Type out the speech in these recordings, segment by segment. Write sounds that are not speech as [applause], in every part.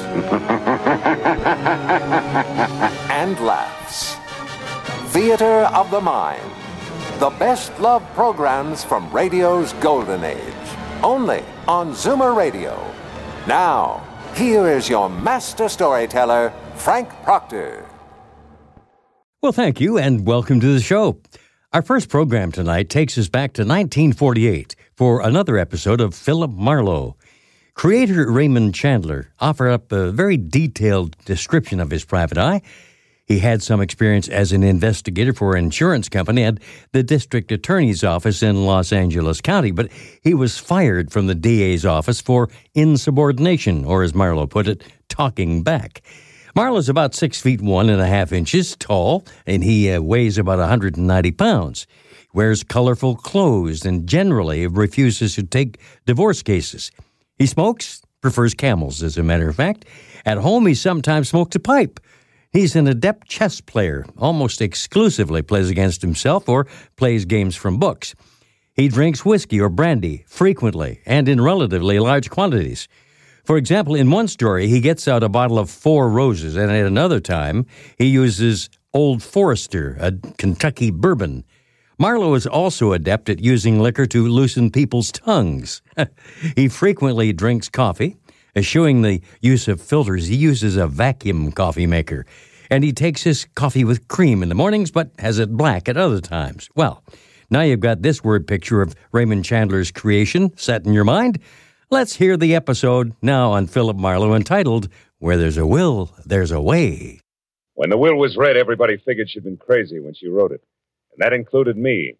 [laughs] and laughs. Theater of the Mind. The best love programs from radio's golden age. Only on Zoomer Radio. Now, here is your master storyteller, Frank Proctor. Well, thank you, and welcome to the show. Our first program tonight takes us back to 1948 for another episode of Philip Marlowe. Creator Raymond Chandler offered up a very detailed description of his private eye. He had some experience as an investigator for an insurance company at the district attorney's office in Los Angeles County, but he was fired from the DA's office for insubordination, or as Marlowe put it, talking back. Marlowe's about six feet one and a half inches tall, and he uh, weighs about 190 pounds. Wears colorful clothes and generally refuses to take divorce cases. He smokes, prefers camels, as a matter of fact. At home, he sometimes smokes a pipe. He's an adept chess player, almost exclusively plays against himself or plays games from books. He drinks whiskey or brandy frequently and in relatively large quantities. For example, in one story, he gets out a bottle of Four Roses, and at another time, he uses Old Forester, a Kentucky bourbon. Marlowe is also adept at using liquor to loosen people's tongues. [laughs] he frequently drinks coffee. Eschewing the use of filters, he uses a vacuum coffee maker. And he takes his coffee with cream in the mornings, but has it black at other times. Well, now you've got this word picture of Raymond Chandler's creation set in your mind. Let's hear the episode now on Philip Marlowe entitled Where There's a Will, There's a Way. When the will was read, everybody figured she'd been crazy when she wrote it, and that included me.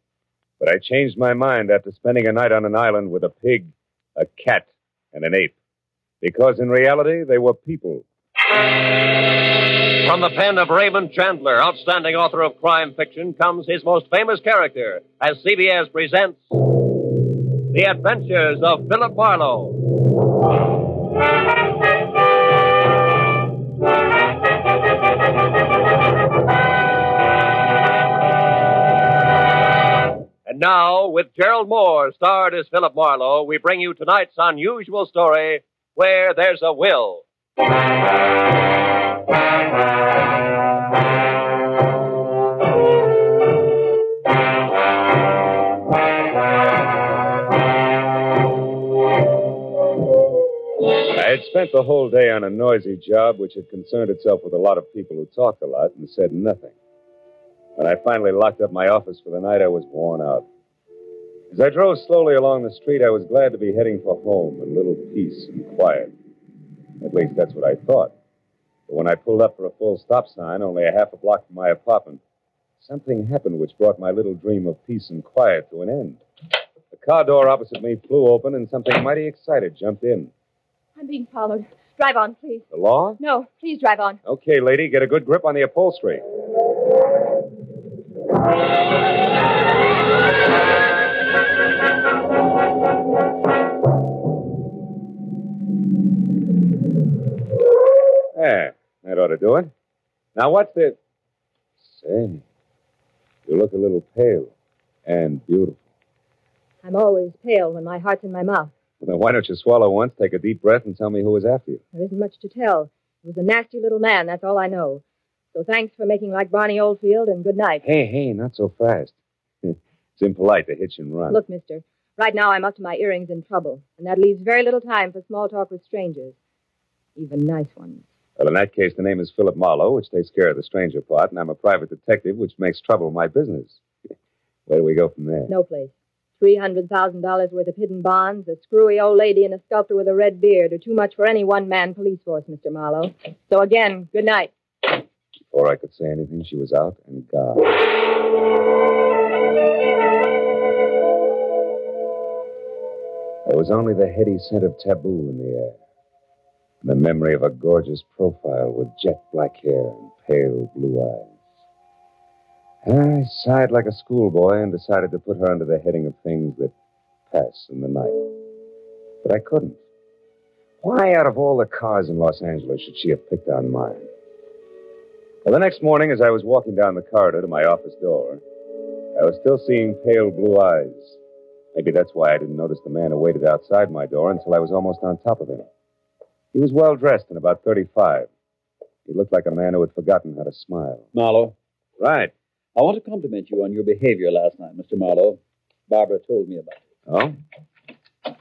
But I changed my mind after spending a night on an island with a pig, a cat, and an ape. Because in reality, they were people. From the pen of Raymond Chandler, outstanding author of crime fiction, comes his most famous character as CBS presents The Adventures of Philip Marlowe. And now, with Gerald Mohr starred as Philip Marlowe, we bring you tonight's unusual story, Where There's a Will. I had spent the whole day on a noisy job which had concerned itself with a lot of people who talked a lot and said nothing. When I finally locked up my office for the night, I was worn out. As I drove slowly along the street, I was glad to be heading for home and a little peace and quiet. At least that's what I thought. But when I pulled up for a full stop sign, only a half a block from my apartment, something happened which brought my little dream of peace and quiet to an end. The car door opposite me flew open, and something mighty excited jumped in. I'm being followed. Drive on, please. The law? No, please drive on. Okay, lady, get a good grip on the upholstery. There, that ought to do it. Now, what's the. Say, you look a little pale and beautiful. I'm always pale when my heart's in my mouth. Well, then why don't you swallow once, take a deep breath, and tell me who was after you? There isn't much to tell. It was a nasty little man, that's all I know. So thanks for making like Barney Oldfield, and good night. Hey, hey, not so fast. [laughs] it's impolite to hitch and run. Look, mister, right now I'm up to my earrings in trouble, and that leaves very little time for small talk with strangers. Even nice ones. Well, in that case, the name is Philip Marlowe, which takes care of the stranger part, and I'm a private detective, which makes trouble my business. [laughs] Where do we go from there? No place. $300,000 worth of hidden bonds, a screwy old lady, and a sculptor with a red beard are too much for any one man police force, Mr. Marlowe. So again, good night. Before I could say anything, she was out and gone. There was only the heady scent of taboo in the air. and the memory of a gorgeous profile with jet black hair and pale blue eyes. I sighed like a schoolboy and decided to put her under the heading of things that pass in the night. But I couldn't. Why, out of all the cars in Los Angeles, should she have picked on mine? Well, the next morning, as I was walking down the corridor to my office door, I was still seeing pale blue eyes. Maybe that's why I didn't notice the man who waited outside my door until I was almost on top of him. He was well dressed and about 35. He looked like a man who had forgotten how to smile. Marlowe, Right. I want to compliment you on your behavior last night, Mr. Marlowe. Barbara told me about it. Oh?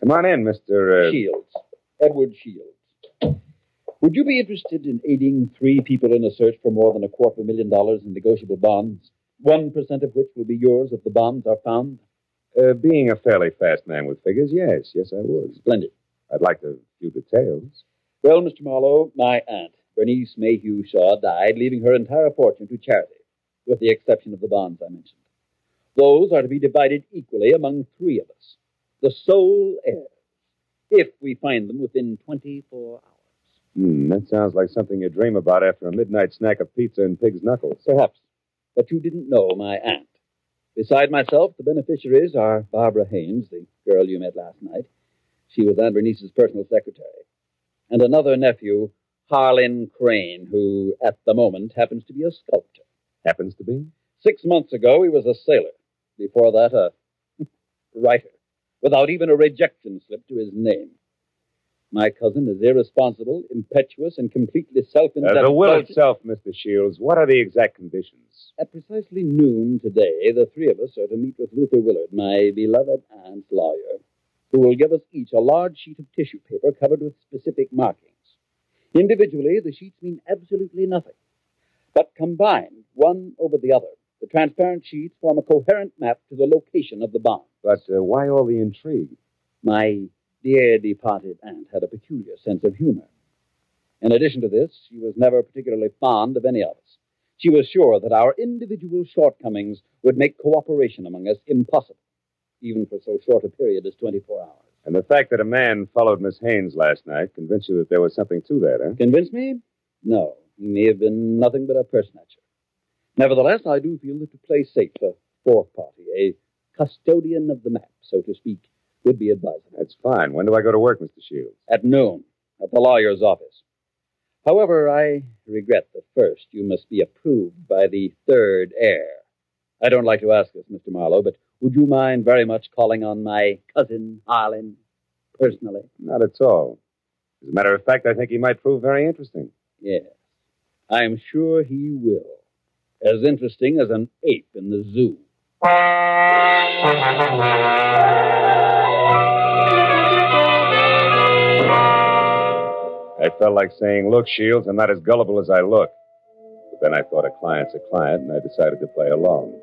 Come on in, Mr. Uh... Shields. Edward Shields. Would you be interested in aiding three people in a search for more than a quarter of a million dollars in negotiable bonds? One percent of which will be yours if the bonds are found? Uh, being a fairly fast man with figures, yes, yes, I would. Splendid. I'd like a few details. Well, Mr. Marlowe, my aunt, Bernice Mayhew Shaw, died, leaving her entire fortune to charity, with the exception of the bonds I mentioned. Those are to be divided equally among three of us, the sole heirs, if we find them within 24 hours. Hmm, that sounds like something you dream about after a midnight snack of pizza and pig's knuckles. Perhaps. But you didn't know my aunt. Beside myself, the beneficiaries are Barbara Haynes, the girl you met last night. She was Aunt Bernice's personal secretary. And another nephew, Harlan Crane, who, at the moment, happens to be a sculptor. Happens to be? Six months ago, he was a sailor. Before that, a [laughs] writer, without even a rejection slip to his name. My cousin is irresponsible, impetuous, and completely self Uh, the will itself, Mr. Shields. What are the exact conditions? At precisely noon today, the three of us are to meet with Luther Willard, my beloved aunt's lawyer, who will give us each a large sheet of tissue paper covered with specific markings. Individually, the sheets mean absolutely nothing. But combined, one over the other, the transparent sheets form a coherent map to the location of the bomb. But uh, why all the intrigue? My dear departed aunt had a peculiar sense of humor. In addition to this, she was never particularly fond of any of us. She was sure that our individual shortcomings would make cooperation among us impossible, even for so short a period as 24 hours. And the fact that a man followed Miss Haynes last night convinced you that there was something to that, huh? Convince me? No. He may have been nothing but a purse snatcher. Nevertheless, I do feel that to play safe, a fourth party, a custodian of the map, so to speak, would be advisable. That's fine. When do I go to work, Mr. Shields? At noon, at the lawyer's office. However, I regret that first you must be approved by the third heir. I don't like to ask this, Mr. Marlowe, but would you mind very much calling on my cousin Harlan personally? Not at all. As a matter of fact, I think he might prove very interesting. Yes. I'm sure he will. As interesting as an ape in the zoo. I felt like saying, Look, Shields, I'm not as gullible as I look. But then I thought a client's a client, and I decided to play along.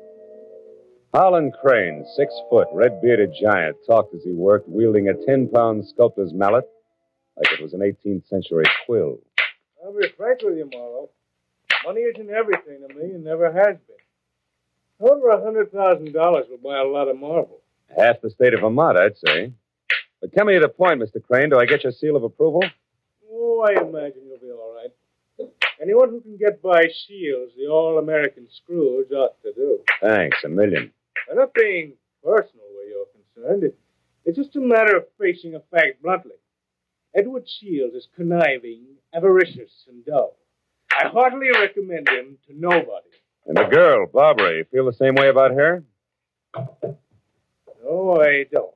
Harlan Crane, six foot, red bearded giant, talked as he worked, wielding a 10 pound sculptor's mallet like it was an 18th century quill. I'll be frank with you, Marlowe. Money isn't everything to me and never has been. Over a hundred thousand dollars will buy a lot of marble. Half the state of Vermont, I'd say. But come me to the point, Mr. Crane. Do I get your seal of approval? Oh, I imagine you'll be all right. Anyone who can get by Shields, the all-American Scrooge, ought to do. Thanks, a million. I'm not being personal where you're concerned. It, it's just a matter of facing a fact bluntly. Edward Shields is conniving, avaricious, and dull. I heartily recommend him to nobody. And the girl, Barbara, you feel the same way about her? No, I don't.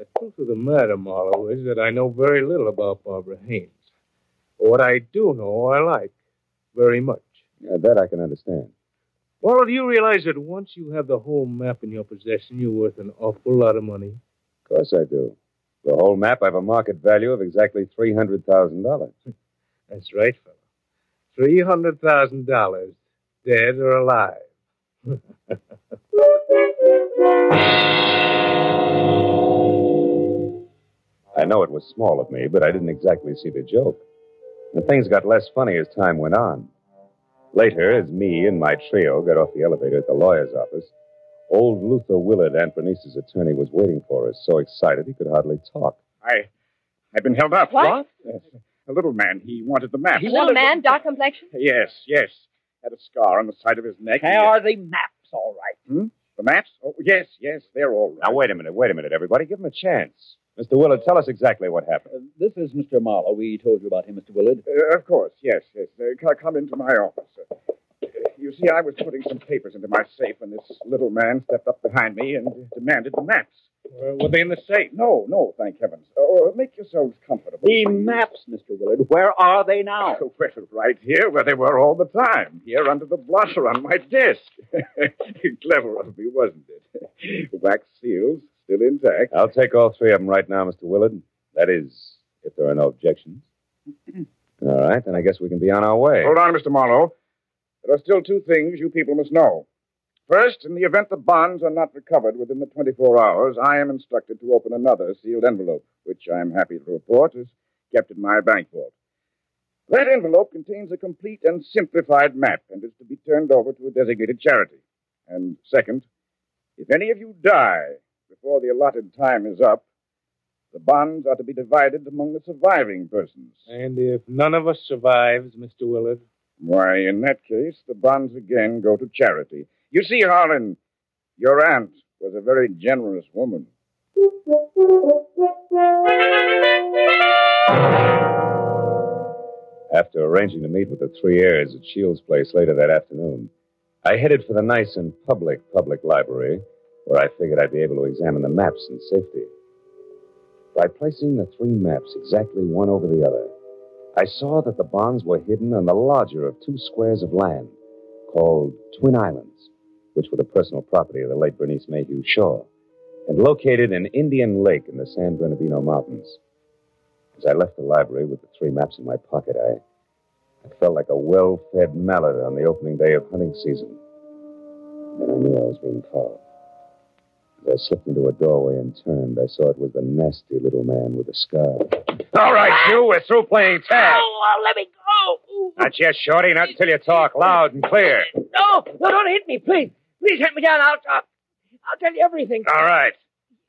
The truth of the matter, Marlowe, is that I know very little about Barbara Haynes. But what I do know, I like very much. Yeah, that I can understand. Well, do you realize that once you have the whole map in your possession, you're worth an awful lot of money? Of course I do. The whole map, I have a market value of exactly $300,000. [laughs] That's right, fellow. Three hundred thousand dollars, dead or alive. [laughs] I know it was small of me, but I didn't exactly see the joke. And things got less funny as time went on. Later, as me and my trio got off the elevator at the lawyer's office, old Luther Willard, Aunt Bernice's attorney, was waiting for us, so excited he could hardly talk. I, I've been held up. What? Yes. A little man. He wanted the map. A little man, dark complexion? Yes, yes. Had a scar on the side of his neck. How are the maps all right? Hmm? The maps? Oh, yes, yes, they're all right. Now, wait a minute, wait a minute, everybody. Give him a chance. Mr. Willard, tell us exactly what happened. Uh, this is Mr. Marlowe. We told you about him, Mr. Willard. Uh, of course, yes, yes. Uh, come into my office. Uh, you see, I was putting some papers into my safe when this little man stepped up behind me and demanded the maps. Uh, were they in the safe? No, no, thank heavens. Oh, make yourselves comfortable. The maps, Mr. Willard. Where are they now? Oh, [laughs] well, right here, where they were all the time. Here under the blotter on my desk. [laughs] Clever of me, wasn't it? [laughs] Wax seals still intact. I'll take all three of them right now, Mr. Willard. That is, if there are no objections. [clears throat] all right, then I guess we can be on our way. Hold on, Mr. Marlowe. There are still two things you people must know. First, in the event the bonds are not recovered within the 24 hours, I am instructed to open another sealed envelope, which I am happy to report is kept in my bank vault. That envelope contains a complete and simplified map and is to be turned over to a designated charity. And second, if any of you die before the allotted time is up, the bonds are to be divided among the surviving persons. And if none of us survives, Mr. Willard? Why, in that case, the bonds again go to charity. You see, Harlan, your aunt was a very generous woman. After arranging to meet with the three heirs at Shields' place later that afternoon, I headed for the nice and public public library, where I figured I'd be able to examine the maps in safety. By placing the three maps exactly one over the other, I saw that the bonds were hidden on the larger of two squares of land called Twin Islands, which were the personal property of the late Bernice Mayhew Shaw, and located in Indian Lake in the San Bernardino Mountains. As I left the library with the three maps in my pocket, I, I felt like a well fed mallard on the opening day of hunting season. Then I knew I was being followed. As I slipped into a doorway and turned, I saw it was the nasty little man with the scar. All right, you, we're through playing tag. Oh, let me go. Not yet, Shorty, not until you talk loud and clear. No, no, don't hit me, please. Please hit me down. I'll talk. I'll tell you everything. All right.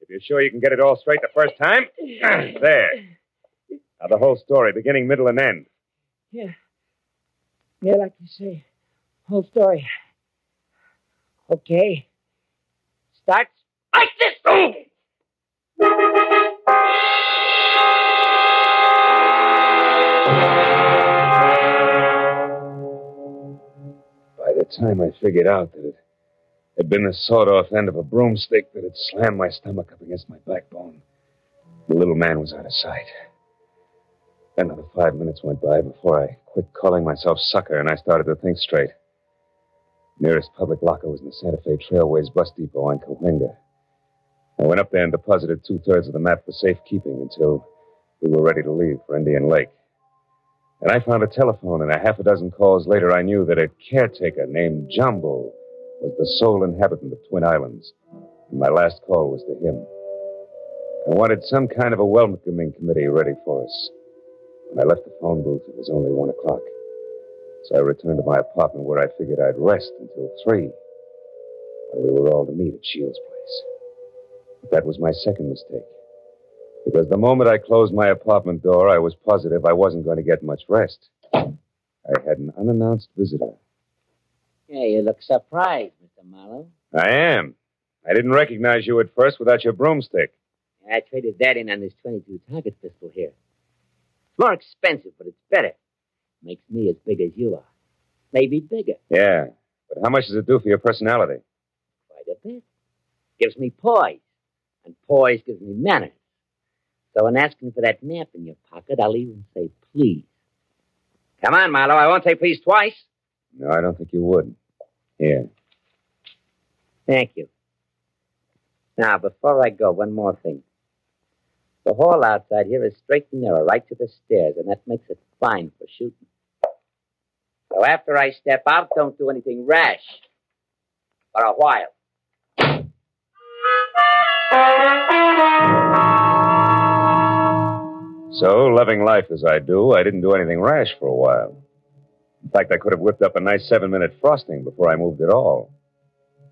If you're sure you can get it all straight the first time, [clears throat] there. Now, the whole story, beginning, middle, and end. Yeah. Yeah, like you say. Whole story. Okay. Starts time I figured out that it had been the sawed off end of a broomstick that had slammed my stomach up against my backbone, the little man was out of sight. Another five minutes went by before I quit calling myself sucker and I started to think straight. Nearest public locker was in the Santa Fe Trailways bus depot on Cahuenga. I went up there and deposited two thirds of the map for safekeeping until we were ready to leave for Indian Lake. And I found a telephone, and a half a dozen calls later, I knew that a caretaker named Jumbo was the sole inhabitant of Twin Islands. And my last call was to him. I wanted some kind of a welcoming committee ready for us. When I left the phone booth, it was only one o'clock. So I returned to my apartment where I figured I'd rest until three, when we were all to meet at Shields' place. But that was my second mistake. Because the moment I closed my apartment door, I was positive I wasn't going to get much rest. I had an unannounced visitor. Yeah, you look surprised, Mr. Marlowe. I am. I didn't recognize you at first without your broomstick. I traded that in on this 22 target pistol here. It's more expensive, but it's better. Makes me as big as you are. Maybe bigger. Yeah. But how much does it do for your personality? Quite a bit. Gives me poise. And poise gives me manners. So in asking for that map in your pocket, I'll even say please. Come on, Marlowe. I won't say please twice. No, I don't think you would. Here. Thank you. Now, before I go, one more thing. The hall outside here is straight and narrow, right to the stairs, and that makes it fine for shooting. So after I step out, don't do anything rash. For a while. So, loving life as I do, I didn't do anything rash for a while. In fact, I could have whipped up a nice seven minute frosting before I moved at all.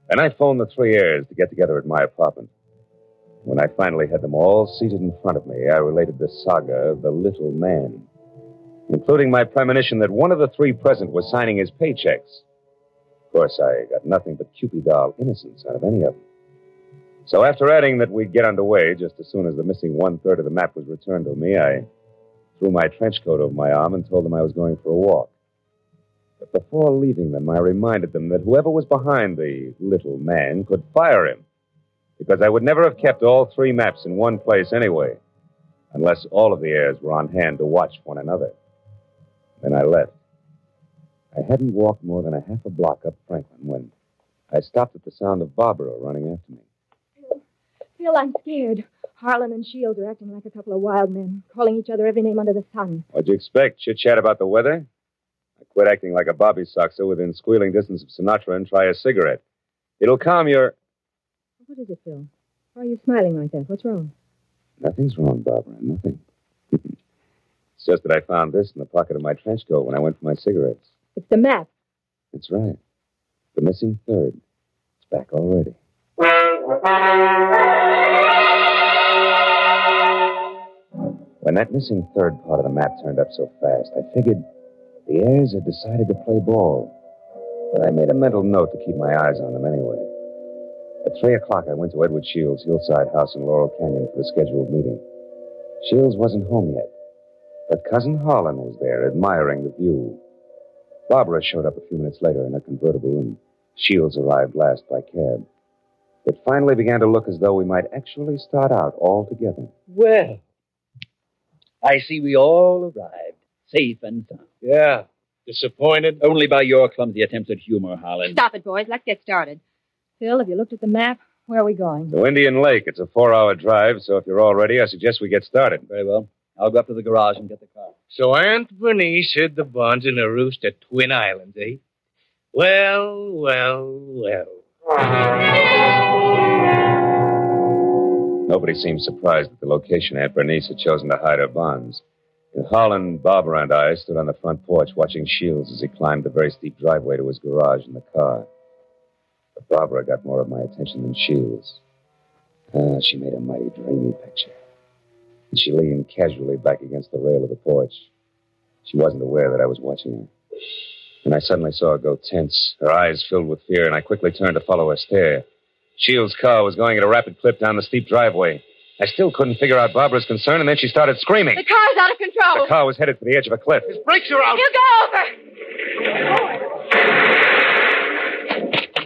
Then I phoned the three heirs to get together at my apartment. When I finally had them all seated in front of me, I related the saga of the little man, including my premonition that one of the three present was signing his paychecks. Of course, I got nothing but Kewpie doll innocence out of any of them. So after adding that we'd get underway just as soon as the missing one third of the map was returned to me, I threw my trench coat over my arm and told them I was going for a walk. But before leaving them, I reminded them that whoever was behind the little man could fire him, because I would never have kept all three maps in one place anyway, unless all of the heirs were on hand to watch one another. Then I left. I hadn't walked more than a half a block up Franklin when I stopped at the sound of Barbara running after me. Phil, I'm scared. Harlan and Shields are acting like a couple of wild men, calling each other every name under the sun. What'd you expect? Chit chat about the weather? I quit acting like a bobby soxer within squealing distance of Sinatra and try a cigarette. It'll calm your. What is it, Phil? Why are you smiling like that? What's wrong? Nothing's wrong, Barbara. Nothing. [laughs] it's just that I found this in the pocket of my trench coat when I went for my cigarettes. It's the map. That's right. The missing third. It's back already. When that missing third part of the map turned up so fast, I figured the heirs had decided to play ball. But I made a mental note to keep my eyes on them anyway. At three o'clock, I went to Edward Shields' hillside house in Laurel Canyon for the scheduled meeting. Shields wasn't home yet, but Cousin Harlan was there, admiring the view. Barbara showed up a few minutes later in a convertible, and Shields arrived last by cab. It finally began to look as though we might actually start out all together. Well, I see we all arrived, safe and sound. Yeah. Disappointed? Only by your clumsy attempts at humor, Harlan. Stop it, boys. Let's get started. Phil, have you looked at the map? Where are we going? To Indian Lake. It's a four hour drive, so if you're all ready, I suggest we get started. Very well. I'll go up to the garage and get the car. So Aunt Bernice hid the bonds in a roost at Twin Islands, eh? Well, well, well. Nobody seemed surprised at the location Aunt Bernice had chosen to hide her bonds. And Harlan, Barbara, and I stood on the front porch watching Shields as he climbed the very steep driveway to his garage in the car. But Barbara got more of my attention than Shields. Ah, she made a mighty dreamy picture. And she leaned casually back against the rail of the porch. She wasn't aware that I was watching her. And I suddenly saw her go tense, her eyes filled with fear, and I quickly turned to follow her stare. Shields' car was going at a rapid clip down the steep driveway. I still couldn't figure out Barbara's concern, and then she started screaming. The car's out of control. The car was headed for the edge of a cliff. His brakes are out. You go over.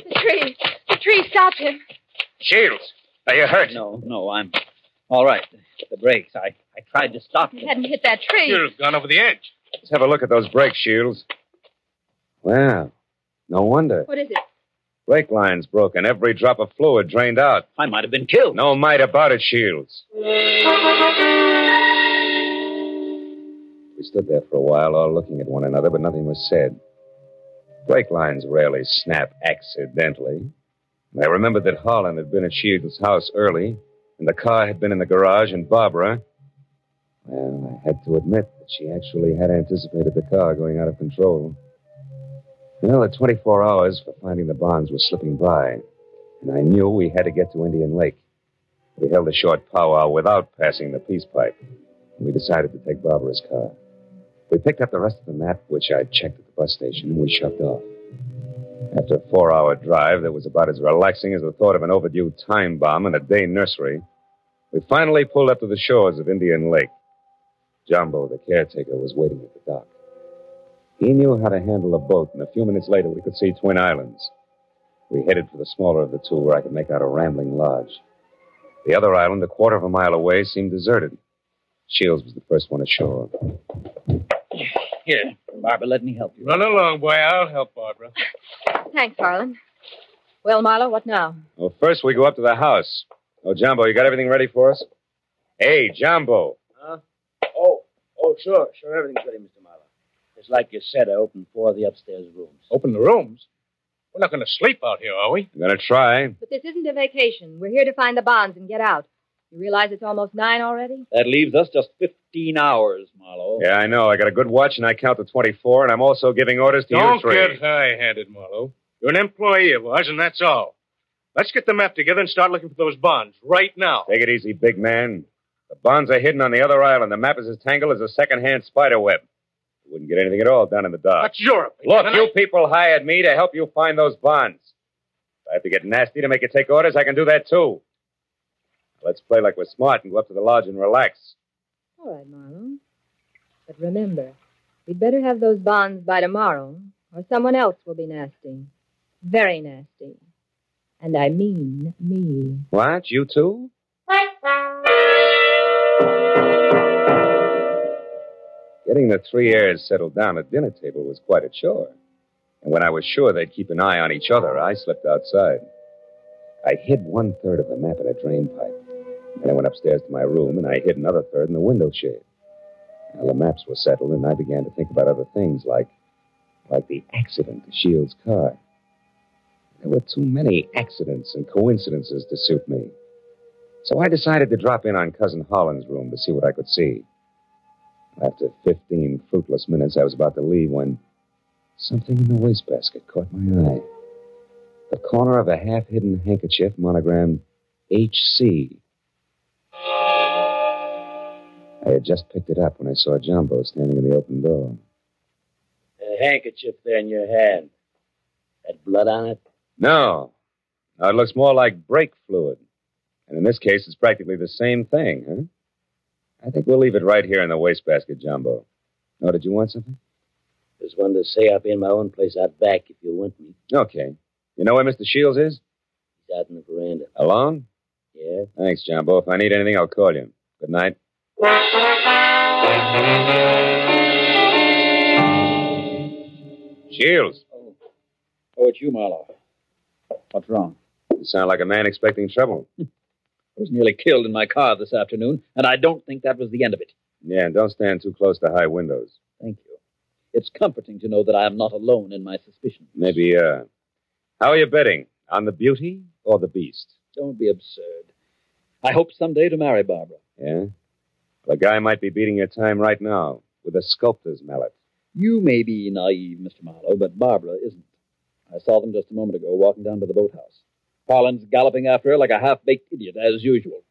The tree. The tree stopped him. Shields, are you hurt? No, no, I'm all right. The brakes. I, I tried to stop He them. hadn't hit that tree. You've gone over the edge. Let's have a look at those brakes, Shields. Well, no wonder. What is it? Brake lines broken. Every drop of fluid drained out. I might have been killed. No might about it, Shields. We stood there for a while, all looking at one another, but nothing was said. Brake lines rarely snap accidentally. And I remembered that Harlan had been at Shields' house early, and the car had been in the garage, and Barbara. Well, I had to admit that she actually had anticipated the car going out of control. Well, the 24 hours for finding the bonds were slipping by, and I knew we had to get to Indian Lake. We held a short powwow without passing the peace pipe, and we decided to take Barbara's car. We picked up the rest of the map, which I'd checked at the bus station, and we shoved off. After a four hour drive that was about as relaxing as the thought of an overdue time bomb in a day nursery, we finally pulled up to the shores of Indian Lake. Jumbo, the caretaker, was waiting at the dock. He knew how to handle a boat, and a few minutes later we could see Twin Islands. We headed for the smaller of the two, where I could make out a rambling lodge. The other island, a quarter of a mile away, seemed deserted. Shields was the first one ashore. Here, Barbara, let me help you. Run along, boy. I'll help Barbara. Thanks, Harlan. Well, Marlowe, what now? Well, first we go up to the house. Oh, Jumbo, you got everything ready for us? Hey, Jumbo. Huh? Oh, oh, sure, sure. Everything's ready, Mr. Marlowe. It's like you said, I opened four of the upstairs rooms. Open the rooms. We're not going to sleep out here, are we? I'm gonna try. But this isn't a vacation. We're here to find the bonds and get out. You realize it's almost nine already? That leaves us just 15 hours, Marlowe. Yeah, I know. I got a good watch, and I count to 24, and I'm also giving orders to you three. Don't three. get high-handed, Marlowe. You're an employee of ours, and that's all. Let's get the map together and start looking for those bonds right now. Take it easy, big man. The bonds are hidden on the other island. The map is as tangled as a second-hand spider web. You wouldn't get anything at all done in the dark. That's your opinion. Look, you I- people hired me to help you find those bonds. If I have to get nasty to make you take orders, I can do that too. Let's play like we're smart and go up to the lodge and relax. All right, Marlowe. But remember, we'd better have those bonds by tomorrow, or someone else will be nasty. Very nasty. And I mean me. What? You too? [laughs] Getting the three heirs settled down at dinner table was quite a chore. And when I was sure they'd keep an eye on each other, I slipped outside. I hid one third of the map in a drain pipe. Then I went upstairs to my room and I hid another third in the window shade. Now the maps were settled, and I began to think about other things like like the accident to Shield's car. There were too many accidents and coincidences to suit me. So I decided to drop in on Cousin Harlan's room to see what I could see. After 15 fruitless minutes, I was about to leave when something in the wastebasket caught my eye. The corner of a half hidden handkerchief monogrammed HC. I had just picked it up when I saw Jumbo standing in the open door. A handkerchief there in your hand. Had blood on it? No. No, it looks more like brake fluid. And in this case, it's practically the same thing, huh? I think we'll leave it right here in the wastebasket, Jumbo. Oh, did you want something? Just wanted to say I'll be in my own place out back if you want me. Okay. You know where Mr. Shields is? He's out in the veranda. Alone? Yeah? Thanks, Jumbo. If I need anything, I'll call you. Good night. Shields, Oh, it's you, Marlowe. What's wrong? you sound like a man expecting trouble. [laughs] I was nearly killed in my car this afternoon, and I don't think that was the end of it. Yeah, and don't stand too close to high windows. Thank you. It's comforting to know that I am not alone in my suspicions. Maybe, uh, how are you betting? On the beauty or the beast? Don't be absurd. I hope someday to marry Barbara. Yeah? Well, a guy might be beating your time right now with a sculptor's mallet. You may be naive, Mr. Marlowe, but Barbara isn't. I saw them just a moment ago walking down to the boathouse. Harlan's galloping after her like a half baked idiot, as usual.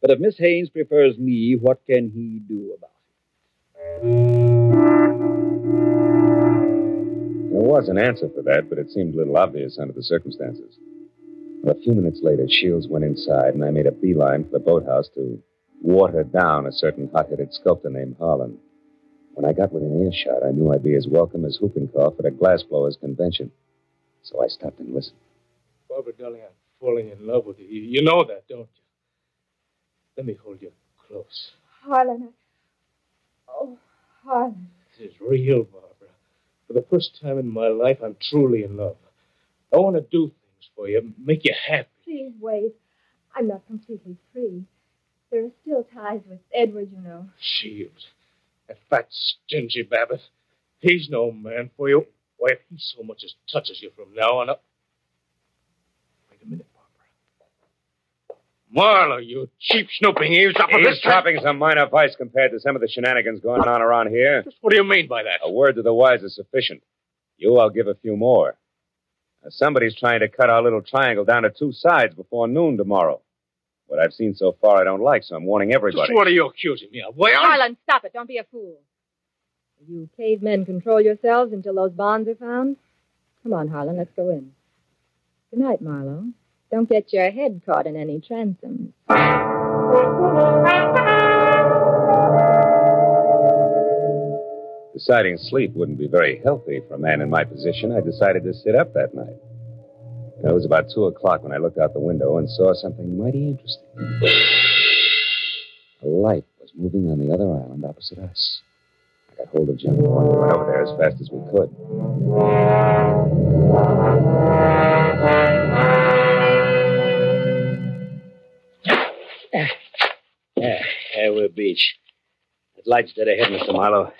But if Miss Haynes prefers me, what can he do about it? There was an answer for that, but it seemed a little obvious under the circumstances. A few minutes later, Shields went inside, and I made a beeline for the boathouse to water down a certain hot-headed sculptor named Harlan. When I got within earshot, I knew I'd be as welcome as Huppenkoff at a glassblowers convention. So I stopped and listened. Barbara, darling, I'm falling in love with you. You know that, don't you? Let me hold you close. Harlan. I... Oh, Harlan. This is real, Barbara. For the first time in my life, I'm truly in love. I want to do things for you, make you happy. Please wait. I'm not completely free. There are still ties with Edward, you know. Shields. That fat, stingy Babbitt. He's no man for you. Why, if he so much as touches you from now on up. Wait a minute, Barbara. Marlowe, you cheap snooping eavesdropper. He's This time- dropping some minor vice compared to some of the shenanigans going on around here. Just what do you mean by that? A word to the wise is sufficient. You, I'll give a few more. Now, somebody's trying to cut our little triangle down to two sides before noon tomorrow. What I've seen so far, I don't like, so I'm warning everybody. Just what are you accusing me of? Why, I'm... Harlan, stop it. Don't be a fool. You cavemen control yourselves until those bonds are found? Come on, Harlan, let's go in. Good night, Marlowe. Don't get your head caught in any transoms. Deciding sleep wouldn't be very healthy for a man in my position, I decided to sit up that night. It was about two o'clock when I looked out the window and saw something mighty interesting. A light was moving on the other island opposite us. I got hold of Jumbo and we went over there as fast as we could. [laughs] Yeah, Harewood Beach. That light's dead ahead, Mr. Marlowe.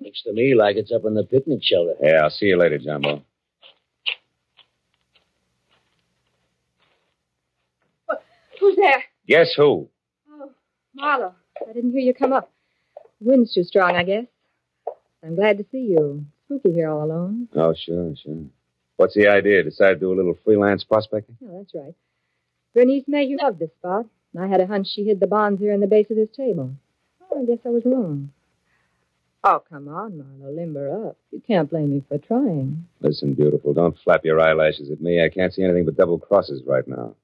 Looks to me like it's up on the picnic shelter. Yeah, I'll see you later, Jumbo. Who's there? Guess who? Oh, Marlowe. I didn't hear you come up. Wind's too strong, I guess. I'm glad to see you. Spooky here all alone. Oh, sure, sure. What's the idea? Decide to do a little freelance prospecting? Oh, that's right. Bernice Mayhew loved this spot. And I had a hunch she hid the bonds here in the base of this table. Oh, I guess I was wrong. Oh, come on, Marlowe. Limber up. You can't blame me for trying. Listen, beautiful, don't flap your eyelashes at me. I can't see anything but double crosses right now.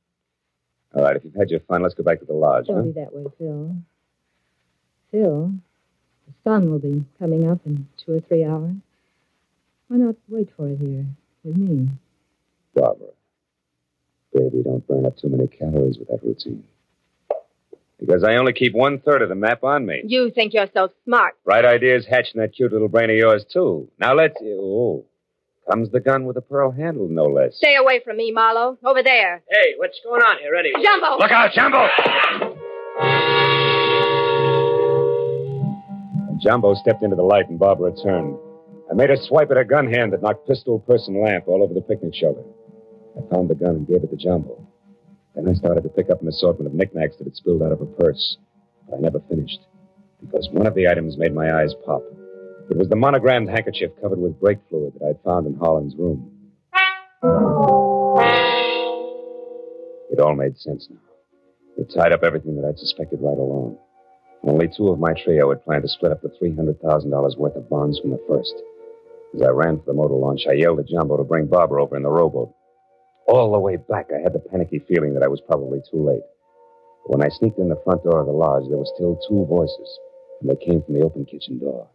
All right, if you've had your fun, let's go back to the lodge, Don't huh? be that way, Phil. Phil, the sun will be coming up in two or three hours. Why not wait for it here with me? Barbara. Baby, don't burn up too many calories with that routine. Because I only keep one third of the map on me. You think you're so smart. Right ideas hatch in that cute little brain of yours, too. Now let's. Oh. Comes the gun with a pearl handle, no less. Stay away from me, Marlowe. Over there. Hey, what's going on here, anyway? Jumbo! Look out, Jumbo! Jumbo stepped into the light and Barbara turned. I made a swipe at her gun hand that knocked pistol, purse, and lamp all over the picnic shelter. I found the gun and gave it to Jumbo. Then I started to pick up an assortment of knickknacks that had spilled out of her purse. But I never finished, because one of the items made my eyes pop. It was the monogrammed handkerchief covered with brake fluid that I'd found in Harlan's room. It all made sense now. It tied up everything that I'd suspected right along. Only two of my trio had planned to split up the $300,000 worth of bonds from the first. As I ran for the motor launch, I yelled at Jumbo to bring Barbara over in the rowboat. All the way back, I had the panicky feeling that I was probably too late. But when I sneaked in the front door of the lodge, there were still two voices, and they came from the open kitchen door.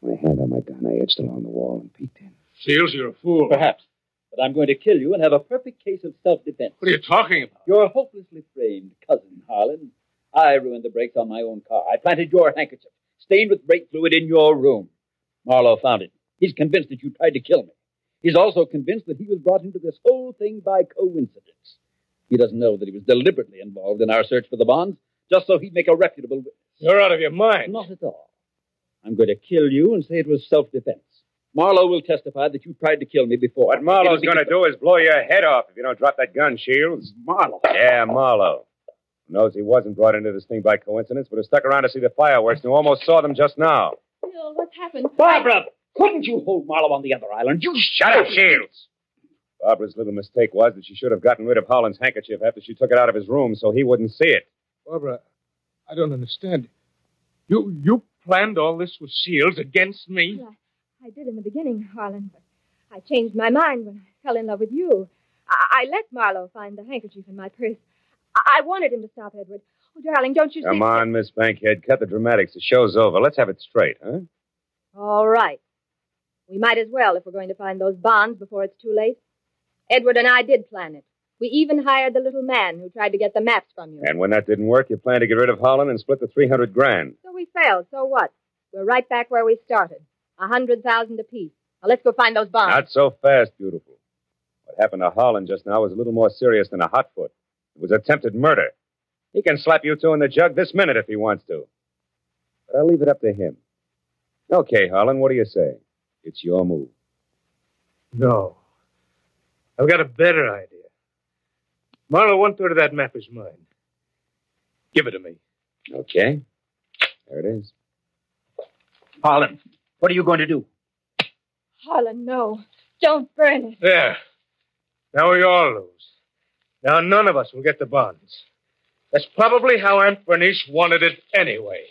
With my hand on my gun, I edged along the wall and peeked in. Shields, you're a fool. Perhaps. But I'm going to kill you and have a perfect case of self-defense. What are you talking about? You're hopelessly framed cousin, Harlan. I ruined the brakes on my own car. I planted your handkerchief, stained with brake fluid, in your room. Marlowe found it. He's convinced that you tried to kill me. He's also convinced that he was brought into this whole thing by coincidence. He doesn't know that he was deliberately involved in our search for the bonds, just so he'd make a reputable witness. You're out of your mind. Not at all. I'm going to kill you and say it was self-defense. Marlowe will testify that you tried to kill me before. What Marlowe's going to do is blow your head off if you don't drop that gun, Shields. Marlowe. Yeah, Marlowe. Knows he wasn't brought into this thing by coincidence, but has stuck around to see the fireworks and almost saw them just now. Phil, what's happened? Barbara, couldn't you hold Marlowe on the other island? You Shut up, Shields! Barbara's little mistake was that she should have gotten rid of Harlan's handkerchief after she took it out of his room so he wouldn't see it. Barbara, I don't understand. You you planned all this with Shields against me? Well, I, I did in the beginning, Harlan, but I changed my mind when I fell in love with you. I, I let Marlowe find the handkerchief in my purse. I, I wanted him to stop Edward. Oh, darling, don't you see? Come on, Miss Bankhead. Cut the dramatics. The show's over. Let's have it straight, huh? All right. We might as well if we're going to find those bonds before it's too late. Edward and I did plan it. We even hired the little man who tried to get the maps from you. And when that didn't work, you planned to get rid of Harlan and split the 300 grand. So we failed. So what? We're right back where we started. A hundred thousand apiece. Now let's go find those bonds. Not so fast, beautiful. What happened to Harlan just now was a little more serious than a hot foot. It was attempted murder. He can slap you two in the jug this minute if he wants to. But I'll leave it up to him. Okay, Harlan, what do you say? It's your move. No. I've got a better idea. Marlowe, one third of that map is mine. Give it to me. Okay. There it is. Harlan, what are you going to do? Harlan, no. Don't burn it. There. Now we all lose. Now none of us will get the bonds. That's probably how Aunt Bernice wanted it anyway.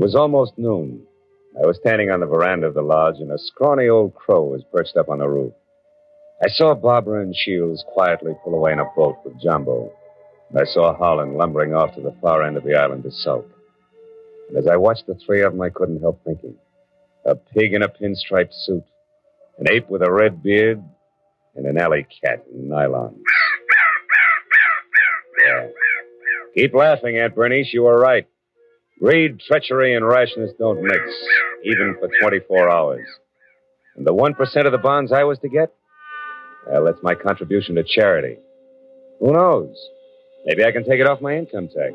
Was almost noon. I was standing on the veranda of the lodge, and a scrawny old crow was perched up on the roof. I saw Barbara and Shields quietly pull away in a boat with Jumbo. And I saw Harlan lumbering off to the far end of the island to sulk. And as I watched the three of them, I couldn't help thinking. A pig in a pinstripe suit, an ape with a red beard, and an alley cat in nylon. Keep laughing, Aunt Bernice. You were right. Greed, treachery, and rashness don't mix, even for 24 hours. And the 1% of the bonds I was to get? Well, that's my contribution to charity. Who knows? Maybe I can take it off my income tax.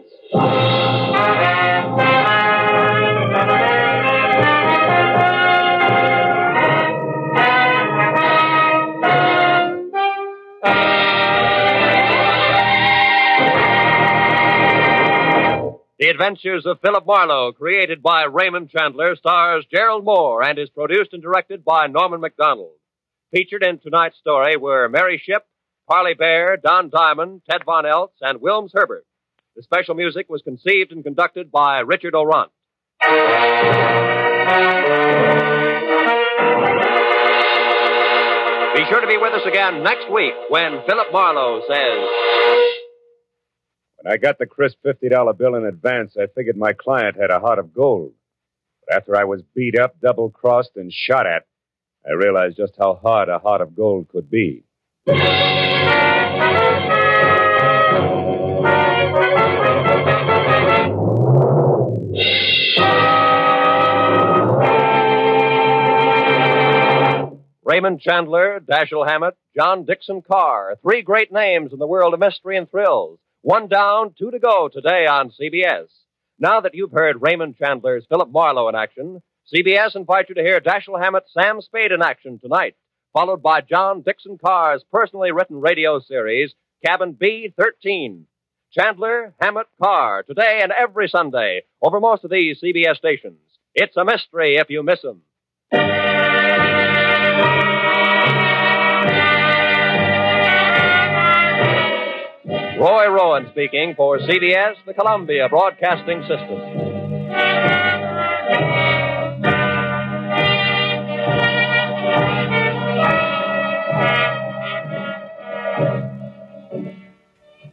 Adventures of Philip Marlowe, created by Raymond Chandler, stars Gerald Mohr and is produced and directed by Norman Macdonnell. Featured in tonight's story were Mary Shipp, Parley Baer, Don Diamond, Ted Von Eltz, and Wilms Herbert. The special music was conceived and conducted by Richard Aurandt. Be sure to be with us again next week when Philip Marlowe says. When I got the crisp $50 bill in advance, I figured my client had a heart of gold. But after I was beat up, double crossed, and shot at, I realized just how hard a heart of gold could be. Raymond Chandler, Dashiell Hammett, John Dickson Carr. Three great names in the world of mystery and thrills. One down, two to go today on CBS. Now that you've heard Raymond Chandler's Philip Marlowe in action, CBS invites you to hear Dashiell Hammett's Sam Spade in action tonight, followed by John Dickson Carr's personally written radio series, Cabin B 13. Chandler, Hammett, Carr, today and every Sunday, over most of these CBS stations. It's a mystery if you miss them. Roy Rowan speaking for CBS, the Columbia Broadcasting System.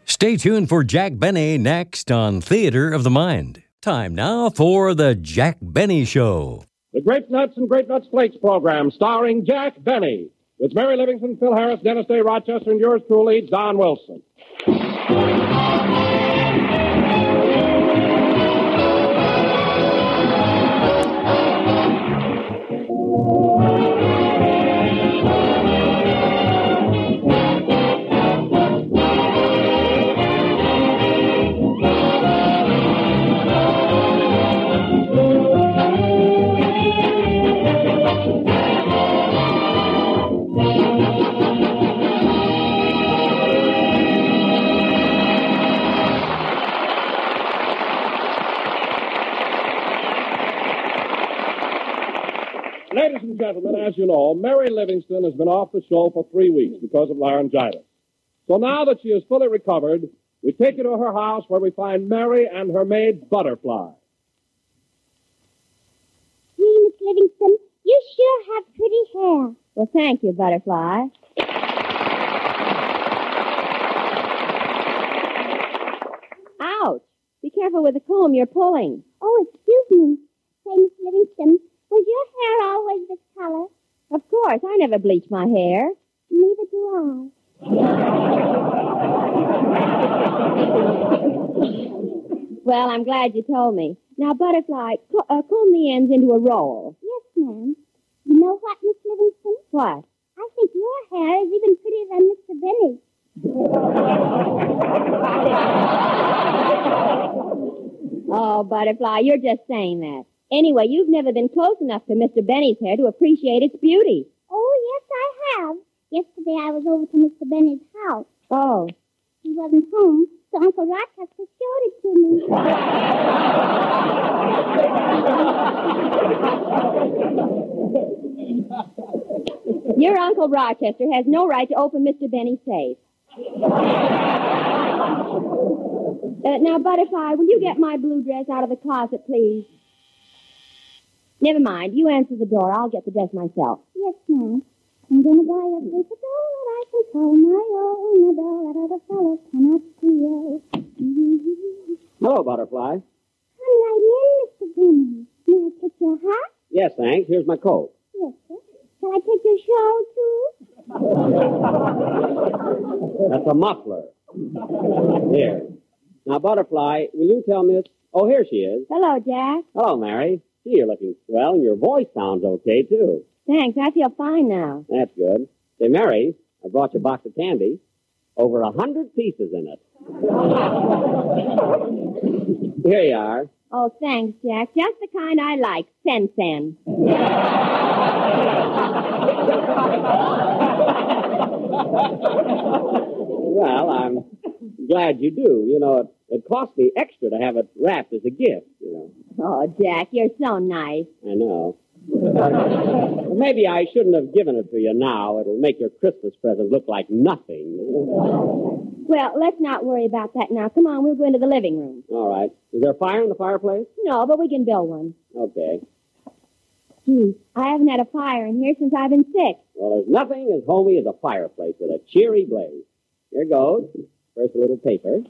Stay tuned for Jack Benny next on Theater of the Mind. Time now for the Jack Benny Show. The Grape Nuts and Grape Nuts Flakes program starring Jack Benny with Mary Livingstone, Phil Harris, Dennis Day Rochester, and yours truly, Don Wilson. Ladies and gentlemen, as you know, Mary Livingstone has been off the show for three weeks because of laryngitis. So now that she is fully recovered, we take her to her house where we find Mary and her maid Butterfly. Gee, Miss Livingstone, you sure have pretty hair. Well, thank you, Butterfly. Ouch! Be careful with the comb you're pulling. Oh, excuse me. Say, Miss Livingstone, was your hair always this color? Of course, I never bleach my hair. Neither do I. [laughs] Well, I'm glad you told me. Now, Butterfly, co- uh, comb the ends into a roll. Yes, ma'am. You know what, Miss Livingstone? What? I think your hair is even prettier than Mr. Benny's. [laughs] Oh, Butterfly, you're just saying that. Anyway, you've never been close enough to Mr. Benny's hair to appreciate its beauty. Oh, yes, I have. Yesterday I was over to Mr. Benny's house. Oh. He wasn't home, so Uncle Rochester showed it to me. Your Uncle Rochester has no right to open Mr. Benny's safe. Uh, now, Butterfly, will you get my blue dress out of the closet, please? Never mind. You answer the door. I'll get the dress myself. yes, ma'am. I'm going to buy a paper doll that I can call my own, a doll that other fellows cannot steal. Hello, Butterfly. Come right in, Mr. Benny. May I take your hat? Yes, thanks. Here's my coat. Yes, sir. Shall I take your shawl, too? That's a muffler. Here. Now, Butterfly, will you tell Miss... Oh, here she is. Hello, Jack. Hello, Mary. Gee, you're looking swell, and your voice sounds okay, too. Thanks. I feel fine now. That's good. Say, Mary, I brought you a box of candy. Over a hundred pieces in it. [laughs] Here you are. Oh, thanks, Jack. Just the kind I like. Sen Sen. [laughs] Well, I'm glad you do. You know, it, it cost me extra to have it wrapped as a gift, you know. Oh, Jack, you're so nice. I know. well, maybe I shouldn't have given it to you now. It'll make your Christmas present look like nothing. Well, let's not worry about that now. Come on, we'll go into the living room. All right. Is there a fire in the fireplace? No, but we can build one. Okay. Gee, I haven't had a fire in here since I've been sick. Well, there's nothing as homey as a fireplace with a cheery blaze. Here goes. First, a little paper.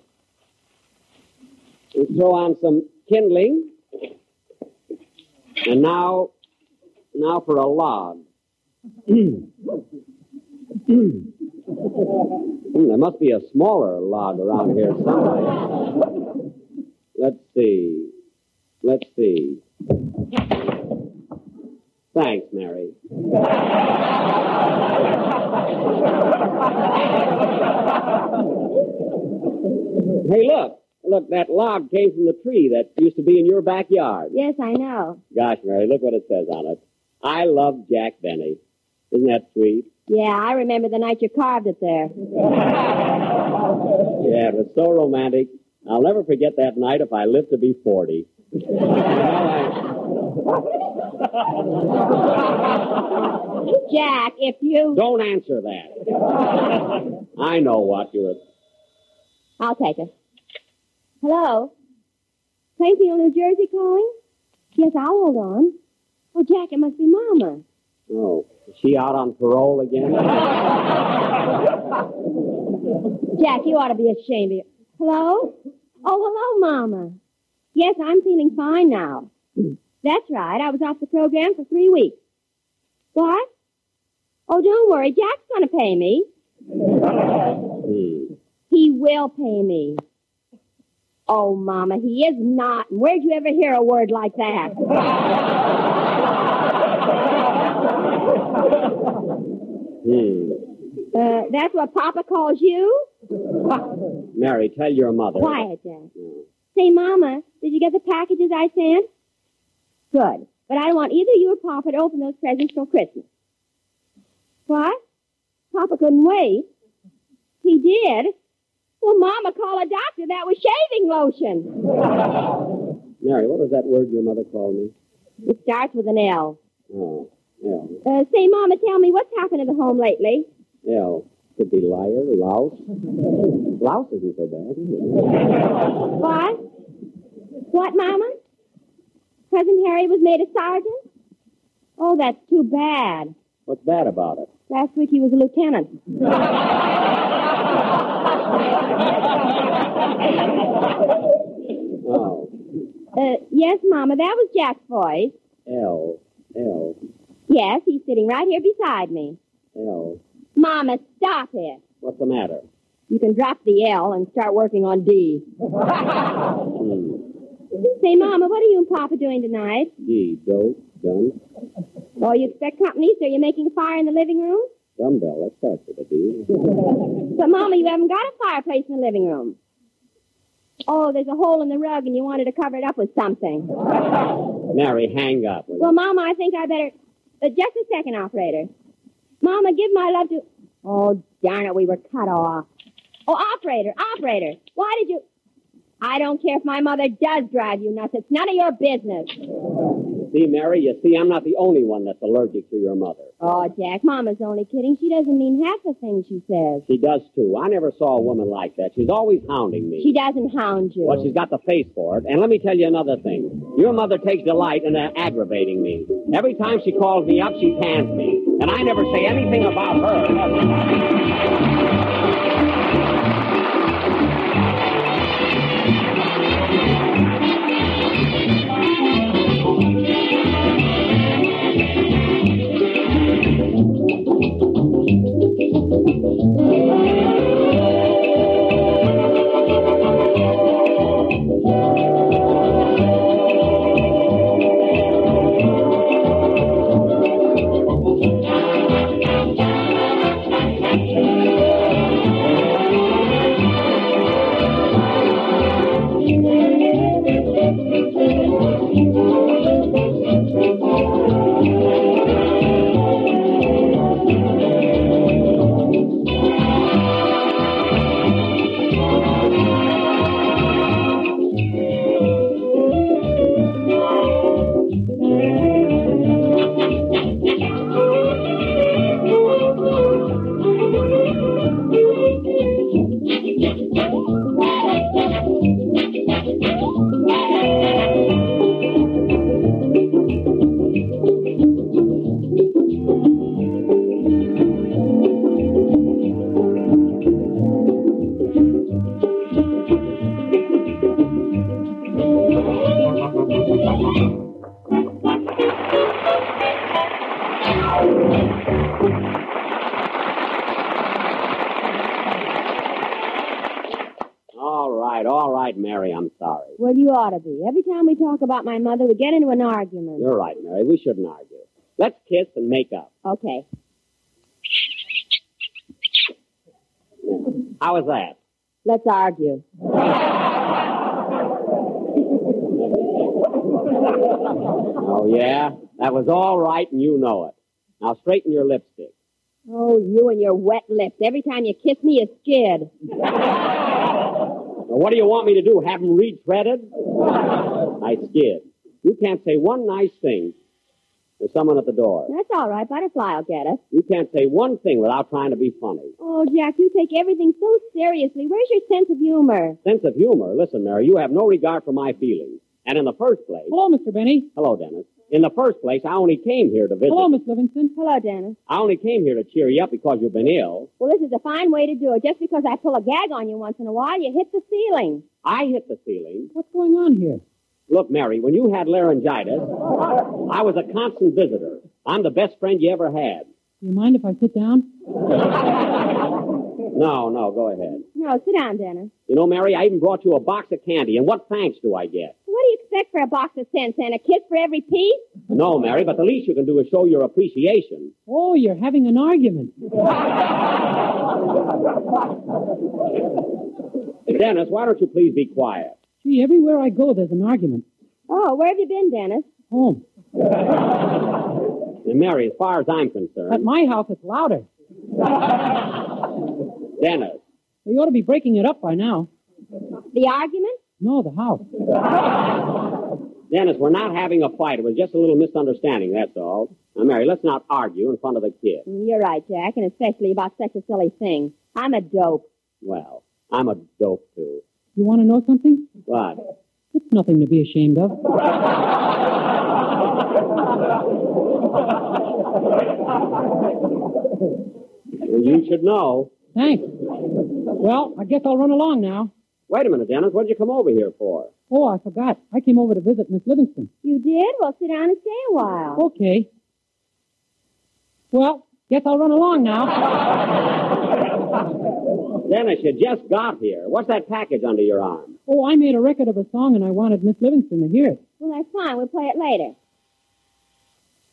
We throw on some kindling. And now, now for a log. [clears throat] Hmm, there must be a smaller log around here somewhere. Let's see. Let's see. Thanks, Mary. hey, look. Look, that log came from the tree that used to be in your backyard. Yes, I know. Gosh, Mary, look what it says on it. I love Jack Benny. Isn't that sweet? Yeah, I remember the night you carved it there. [laughs] Yeah, it was so romantic. I'll never forget that night if I live to be 40. [laughs] Jack, if you. Don't answer that. I know what you were. I'll take it. Hello? Plainfield, New Jersey calling? Yes, I'll hold on. Oh, Jack, it must be Mama. Oh, is she out on parole again? [laughs] Jack, you ought to be ashamed of you. Hello? Oh, hello, Mama. Yes, I'm feeling fine now. That's right. I was off the program for three weeks. What? Oh, don't worry. Jack's going to pay me. [laughs] He will pay me. Oh, Mama, he is not. Where'd you ever hear a word like that? Hmm. Uh, that's what Papa calls you? Mary, tell your mother. Quiet, Jack. Say, Mama, did you get the packages I sent? Good. But I don't want either you or Papa to open those presents till Christmas. What? Papa couldn't wait. He did? Well, Mama, call a doctor. That was shaving lotion. [laughs] Mary, what was that word your mother called me? It starts with an L. Oh, L. Uh, say, Mama, tell me what's happened to the home lately. L. Could be liar, louse. louse isn't so bad. What? What, Mama? Cousin Harry was made a sergeant? Oh, that's too bad. What's bad about it? Last week he was a lieutenant. [laughs] Oh, Uh, yes, Mama, that was Jack's voice. L. L. Yes, he's sitting right here beside me. L. Mama, stop it. What's the matter? You can drop the L and start working on D. Hmm. Say, Mama, what are you and Papa doing tonight? D. Dope. Gun. Oh, you expect company, so you're making a fire in the living room? Dumbbell. That starts with a D. But, [laughs] Mama, you haven't got a fireplace in the living room. Oh, there's a hole in the rug and you wanted to cover it up with something. Mary, hang up. will you? Well, Mama, I think I better. Uh, just a second, operator. Mama, give my love to. Oh, darn it, we were cut off. Oh, operator, operator, why did you. I don't care if my mother does drive you nuts. It's none of your business. See, Mary, you see, I'm not the only one that's allergic to your mother. Oh, Jack, Mama's only kidding. She doesn't mean half the things she says. She does, too. I never saw a woman like that. She's always hounding me. She doesn't hound you. Well, she's got the face for it. And let me tell you another thing. Your mother takes delight in uh, aggravating me. Every time she calls me up, she pans me. And I never say anything about her. Mary, I'm sorry. Well, you ought to be. Every time we talk about my mother, we get into an argument. You're right, Mary. We shouldn't argue. Let's kiss and make up. Okay. How was that? Let's argue. Oh, yeah? That was all right, and you know it. Now straighten your lipstick. Oh, you and your wet lips. Every time you kiss me, you skid. Now, what do you want me to do? Have them retreaded? [laughs] I skid. You can't say one nice thing. There's someone at the door. That's all right. Butterfly will get us. You can't say one thing without trying to be funny. Oh, Jack, you take everything so seriously. Where's your sense of humor? Sense of humor. Listen, Mary, you have no regard for my feelings. And in the first place. Hello, Mr. Benny. Hello, Dennis. In the first place, I only came here to visit. Hello, Miss Livingstone. Hello, Dennis. I only came here to cheer you up because you've been ill. Well, this is a fine way to do it. Just because I pull a gag on you once in a while, you hit the ceiling. I hit the ceiling. What's going on here? Look, Mary, when you had laryngitis, I was a constant visitor. I'm the best friend you ever had. Do you mind if I sit down? [laughs] No, no, go ahead. No, sit down, Dennis. You know, Mary, I even brought you a box of candy, and what thanks do I get? What do you expect for a box of cents and a kiss for every piece? No, Mary, but the least you can do is show your appreciation. Oh, you're having an argument. [laughs] Dennis, why don't you please be quiet? Gee, everywhere I go, there's an argument. Oh, where have you been, Dennis? Home. And [laughs] Mary, as far as I'm concerned, At my house, it's louder. [laughs] Dennis, They ought to be breaking it up by now. The argument? No, the house. Dennis, we're not having a fight. It was just a little misunderstanding, that's all. Now, Mary, let's not argue in front of the kid. Mm, you're right, Jack, and especially about such a silly thing. I'm a dope. Well, I'm a dope, too. You want to know something? What? It's nothing to be ashamed of. Well, you should know. Thanks. Well, I guess I'll run along now. Wait a minute, Dennis. What'd you come over here for? Oh, I forgot. I came over to visit Miss Livingstone. You did? Well, sit down and stay a while. Okay. Well, guess I'll run along now. Dennis, you just got here. What's that package under your arm? Oh, I made a record of a song and I wanted Miss Livingstone to hear it. Well, that's fine. We'll play it later.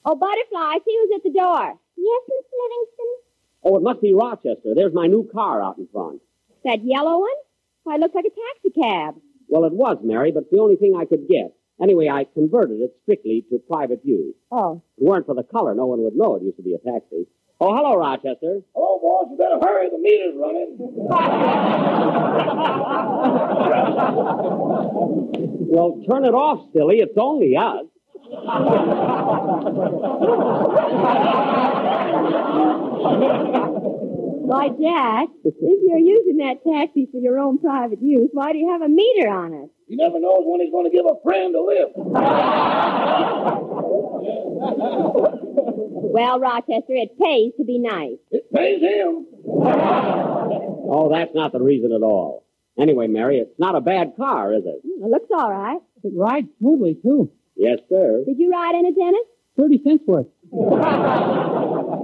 Oh, Butterfly, I see who's at the door. Yes, Miss Livingstone? Oh, it must be Rochester. There's my new car out in front. That yellow one? Why, it looks like a taxi cab. Well, it was, Mary, but the only thing I could get. Anyway, I converted it strictly to private use. Oh. If it weren't for the color, no one would know it used to be a taxi. Oh, hello, Rochester. Hello, boss. You better hurry. The meter's running. [laughs] Well, turn it off, silly. It's only us. [laughs] Why, Jack, if you're using that taxi for your own private use, why do you have a meter on it? He never knows when he's going to give a friend a lift. [laughs] Well, Rochester, it pays to be nice. It pays him. Oh, that's not the reason at all. Anyway, Mary, it's not a bad car, is it? Hmm, it looks all right. It rides smoothly, too. Yes, sir. Did you ride in it, Dennis? 30 cents worth.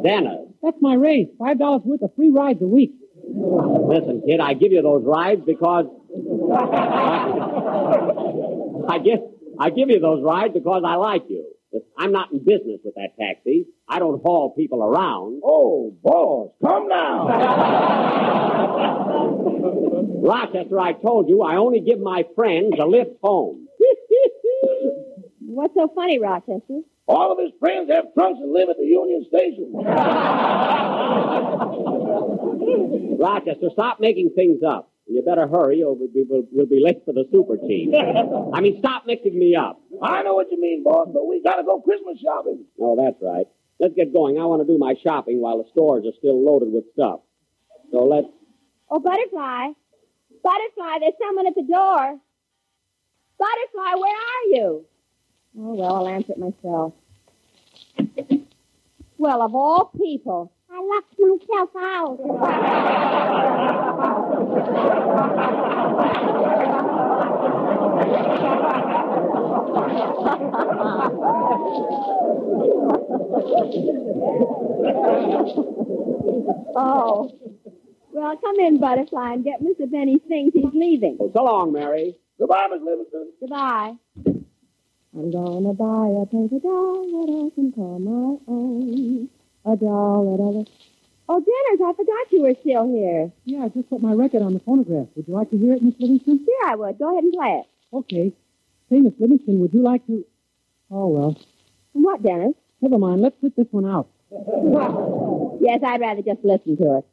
Dennis, That's my raise. $5 worth of free rides a week. listen, kid, I give you those rides because [laughs] I give I give you those rides because I like you. But I'm not in business with that taxi. I don't haul people around. Oh, boss, come now. [laughs] Rochester, I told you I only give my friends a lift home. [laughs] What's so funny, Rochester? All of his friends have trunks and live at the Union Station. [laughs] Rochester, stop making things up. You better hurry or we'll be, we'll, we'll be late for the super team. I mean, stop mixing me up. I know what you mean, boss, but we got to go Christmas shopping. Oh, that's right. Let's get going. I want to do my shopping while the stores are still loaded with stuff. So let's. Oh, Butterfly. Butterfly, there's someone at the door. Butterfly, where are you? Oh, well, I'll answer it myself. Well, of all people. I locked myself out. [laughs] oh. Well, come in, Butterfly, and get Mr. Benny's things. He's leaving. Oh, so long, Mary. Goodbye, Miss Livingstone. Goodbye. I'm gonna buy a paper doll that I can call my own. A doll that other. Oh, Dennis, I forgot you were still here. Yeah, I just put my record on the phonograph. Would you like to hear it, Miss Livingstone? Sure, I would. Go ahead and play it. Okay. Say, Miss Livingstone, would you like to... Oh, well. What, Dennis? Never mind. Let's put this one out. [laughs] yes, I'd rather just listen to it.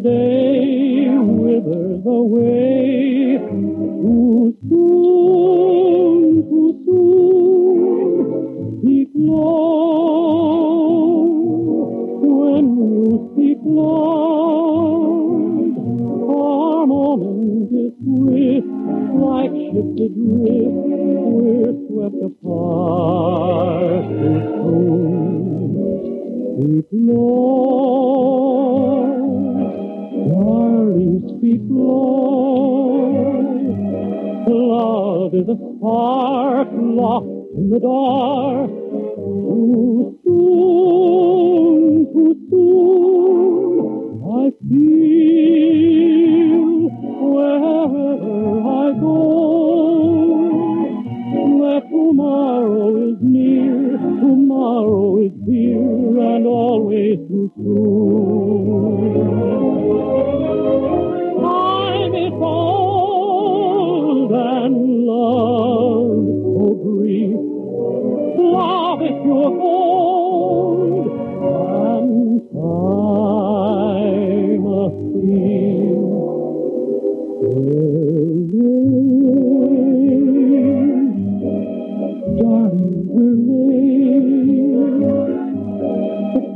Summer in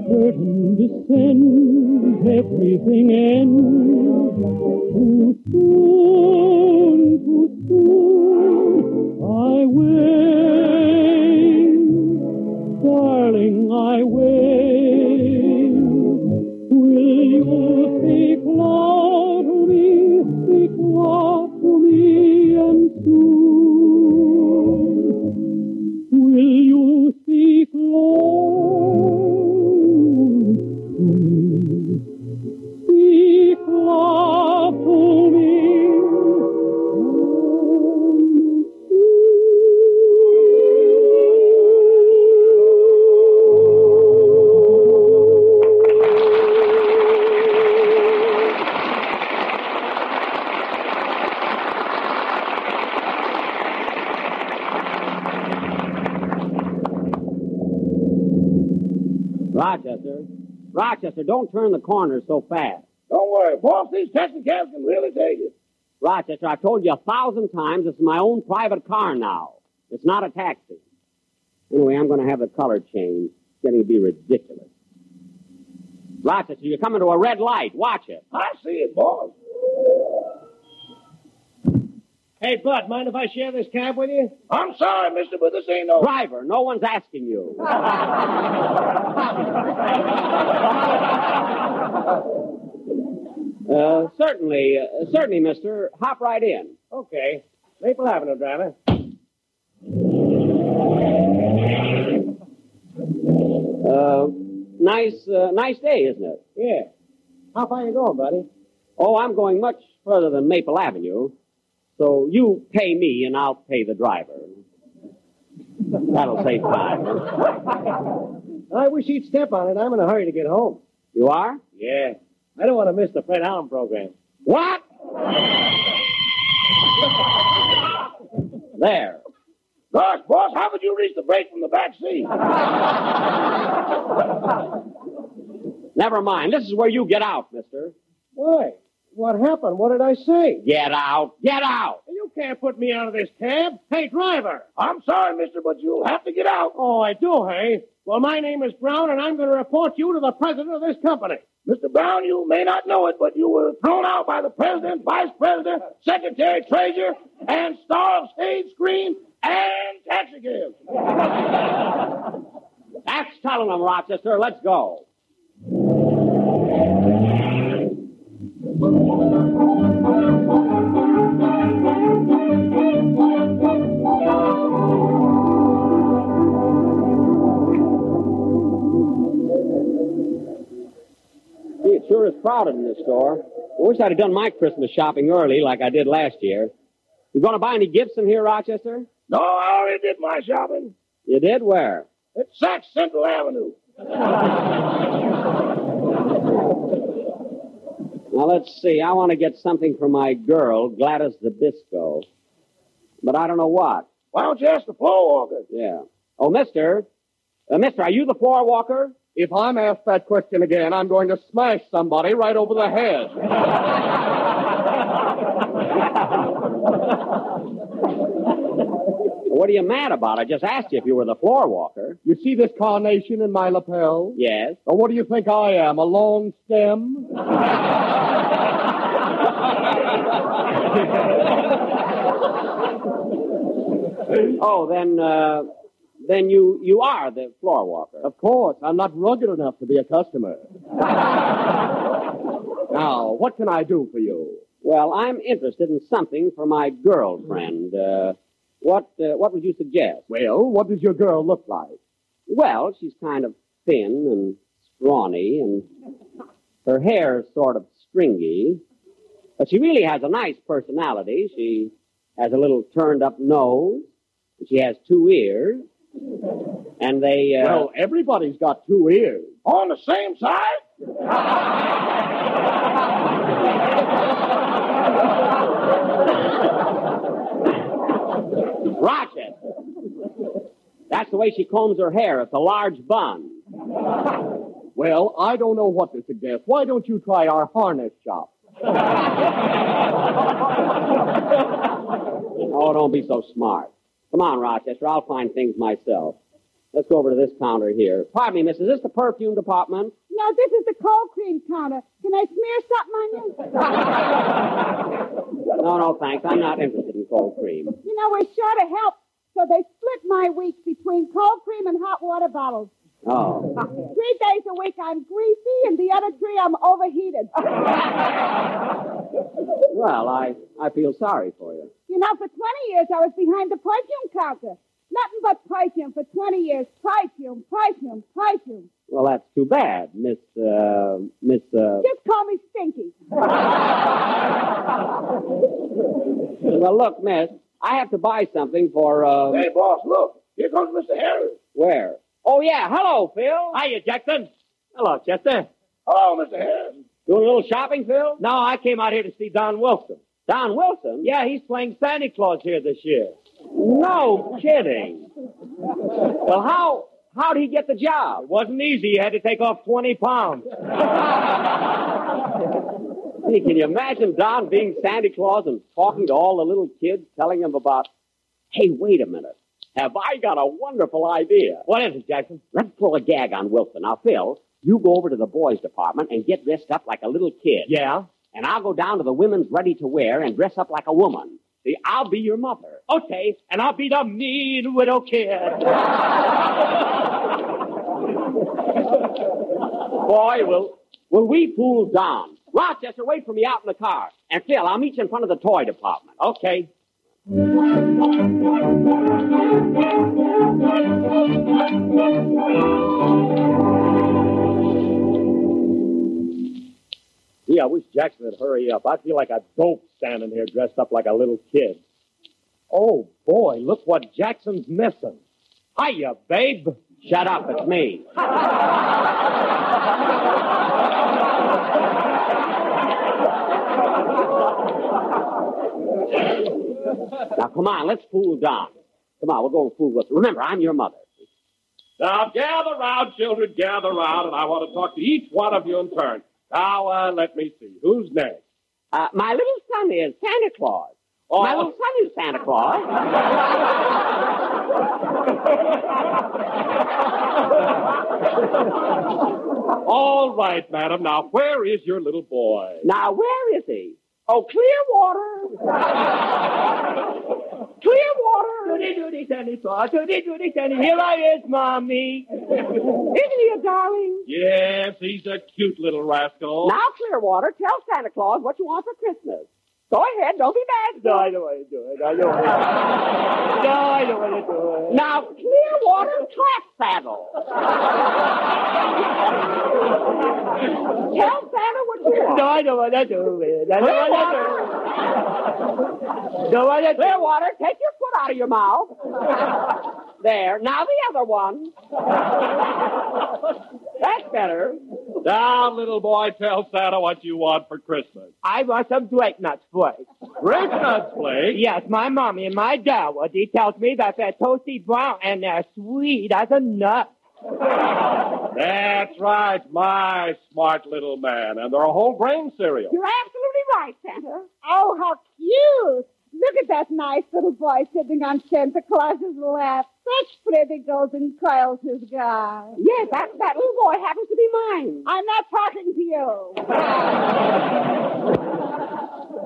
Curtain descends, everything ends. Too don't turn the corner so fast. Don't worry, boss. These taxi cabs can really take it. Rochester, I've told you a thousand times it's my own private car now. It's not a taxi. Anyway, I'm going to have the color changed. It's getting to be ridiculous. Rochester, you're coming to a red light. Watch it. I see it, boss. Hey, Bud, mind if I share this cab with you? I'm sorry, mister, but this ain't no... Driver, no one's asking you. [laughs] uh, certainly, uh, certainly, mister. Hop right in. Okay. Maple Avenue, driver. Uh, nice, uh, nice day, isn't it? Yeah. How far are you going, buddy? Oh, I'm going much further than Maple Avenue. So you pay me and I'll pay the driver. That'll save time. [laughs] I wish he'd step on it. I'm in a hurry to get home. You are? Yeah. I don't want to miss the Fred Allen program. What? There. Gosh, boss, how could you reach the brake from the back seat? [laughs] Never mind. This is where you get out, mister. Why? What happened? What did I say? Get out. Get out. You can't put me out of this cab. Hey, driver. I'm sorry, mister, but you'll have to get out. Oh, I do, hey? Well, my name is Brown, and I'm going to report you to the president of this company. Mr. Brown, you may not know it, but you were thrown out by the president, vice president, secretary, treasurer, and star of stage, screen, and taxi cabs. [laughs] That's piling them, Rochester. Let's go. Sure is crowded in this store. I wish I'd have done my Christmas shopping early like I did last year. You going to buy any gifts in here, Rochester? No, I already did my shopping. You did? Where? At Saks Central Avenue. [laughs] Now, let's see. I want to get something for my girl, Gladys the Zybisco. But I don't know what. Why don't you ask the floor walker? Yeah. Oh, mister. Uh, mister, are you the floor walker? If I'm asked that question again, I'm going to smash somebody right over the head. [laughs] What are you mad about? I just asked you if you were the floor walker. You see this carnation in my lapel? Yes. Or what do you think I am, a long stem? [laughs] oh, then, uh, then you, you are the floor walker. Of course, I'm not rugged enough to be a customer. [laughs] now, what can I do for you? Well, I'm interested in something for my girlfriend. Uh, what, uh, what would you suggest? Well, what does your girl look like? Well, she's kind of thin and scrawny, and her hair is sort of stringy. But she really has a nice personality. She has a little turned up nose. and She has two ears. And they, uh, Well, everybody's got two ears. On the same side? [laughs] Rochester. That's the way she combs her hair. It's a large bun. [laughs] Well, I don't know what to suggest. Why don't you try our harness shop? [laughs] Oh, don't be so smart. Come on, Rochester. I'll find things myself. Let's go over to this counter here. Pardon me, miss. Is this the perfume department? No, this is the cold cream counter. Can I smear something on you? [laughs] No, no, thanks. I'm not interested in cold cream. You know, we're short of help, so they split my week between cold cream and hot water bottles. Oh. Three days a week I'm greasy, and the other three I'm overheated. [laughs] Well, I, I feel sorry for you. You know, for 20 years I was behind the perfume counter. Nothing but perfume for 20 years. Perfume, perfume, perfume. Well, that's too bad, Miss, uh, Miss, uh... Just call me Stinky. [laughs] Well, look, miss, I have to buy something for, uh... Hey, boss, look. Here comes Mr. Harris. Where? Oh, yeah. Hello, Phil. Hiya, Jackson. Hello, Chester. Hello, Mr. Harris. Doing a little shopping, Phil? No, I came out here to see Don Wilson. Don Wilson? Yeah, he's playing Santa Claus here this year. No kidding. Well, how, how'd he get the job? It wasn't easy. He had to take off 20 pounds. [laughs] Hey, can you imagine Don being Santa Claus and talking to all the little kids, telling them about, hey, wait a minute. Have I got a wonderful idea? What is it, Jackson? Let's pull a gag on Wilson. Now, Phil, you go over to the boys' department and get dressed up like a little kid. Yeah? And I'll go down to the women's ready to wear and dress up like a woman. I'll be your mother. Okay, and I'll be the mean widow kid. [laughs] Boy, will, will we fool Don. Rochester, wait for me out in the car. And Phil, I'll meet you in front of the toy department. Okay. Gee, I wish Jackson would hurry up. I feel like a dope standing here dressed up like a little kid. Oh, boy, look what Jackson's missing. Hiya, babe. Shut up, it's me. Now, come on, let's fool Don. Come on, we'll go and fool with. Remember, I'm your mother. Now, gather round, children, gather round, and I want to talk to each one of you in turn. Now, uh, let me see. Who's next? Uh, my little son is Santa Claus. Oh. My little son is Santa Claus. [laughs] All right, madam. Now, where is your little boy? now, where is he? Oh, Clearwater. [laughs] Clearwater. Doody doody Santa Claus, doody doody Santa. Here I is, Mommy. Isn't he a darling? Yes, he's a cute little rascal. Now, Clearwater, tell Santa Claus what you want for Christmas. Go ahead, don't be bad. No, I don't want to do it. I don't want to. No, I don't want to do it. Now, Clearwater Clap Saddle. tell Santa what you want. No, I don't want to do it. I don't want to do it. No, I don't. Clearwater, take your foot out of your mouth. There. Now the other one. [laughs] That's better. Now, little boy, tell Santa what you want for Christmas. I want some grape nuts flakes. Grape nuts flakes? Yes, my mommy and my dad, he tells me that they're toasty brown and they're sweet as a nut. [laughs] That's right, my smart little man. And they're a whole grain cereal. You're absolutely right, Santa. Oh, how cute. Look at that nice little boy sitting on Santa Claus's lap. Such pretty golden curls he's got. Yes, that, that little boy happens to be mine. I'm not talking to you.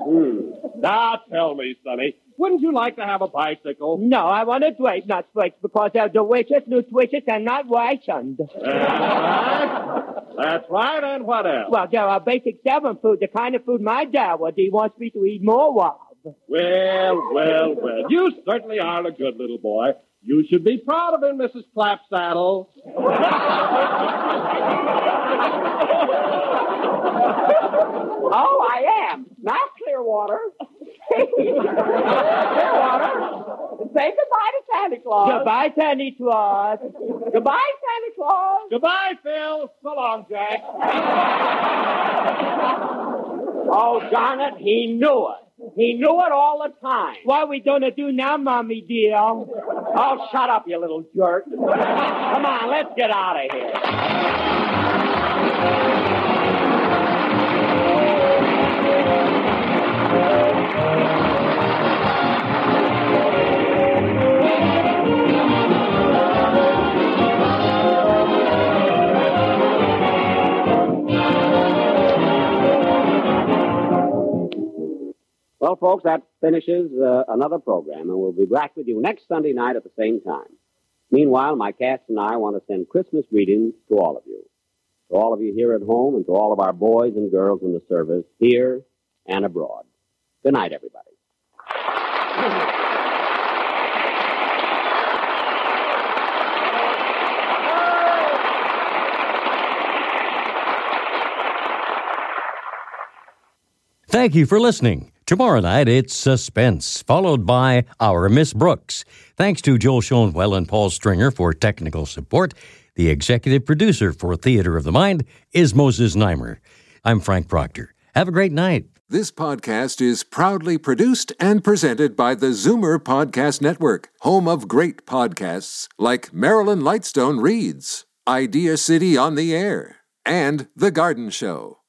Hmm. Now tell me, Sonny, wouldn't you like to have a bicycle? No, I want a grape nuts flakes because they're delicious, nutritious, and not rationed. That's [laughs] right. That's right, and what else? Well, there are basic seven food, the kind of food my dad would. He wants me to eat more of. Well, well, well. You certainly are a good little boy. You should be proud of him, Mrs. Clapsaddle. Oh, I am. Now, Clearwater. Clearwater. Say goodbye to Santa Claus. Goodbye, Santa Claus. Goodbye, Santa Claus. Goodbye, Phil. So long, Jack. [laughs] Oh, darn it, he knew it. He knew it all the time. What are we going to do now, Mommy dear? Oh, shut up, you little jerk. Come on, let's get out of here. Well, folks, that finishes uh, another program, and we'll be back with you next Sunday night at the same time. Meanwhile, my cast and I want to send Christmas greetings to all of you. To all of you here at home and to all of our boys and girls in the service, here and abroad. Good night, everybody. Thank you for listening. Tomorrow night, it's Suspense, followed by Our Miss Brooks. Thanks to Joel Schoenwell and Paul Stringer for technical support. The executive producer for Theater of the Mind is Moses Znaimer. I'm Frank Proctor. Have a great night. This podcast is proudly produced and presented by the Zoomer Podcast Network, home of great podcasts like Marilyn Lightstone Reads, Idea City on the Air, and The Garden Show.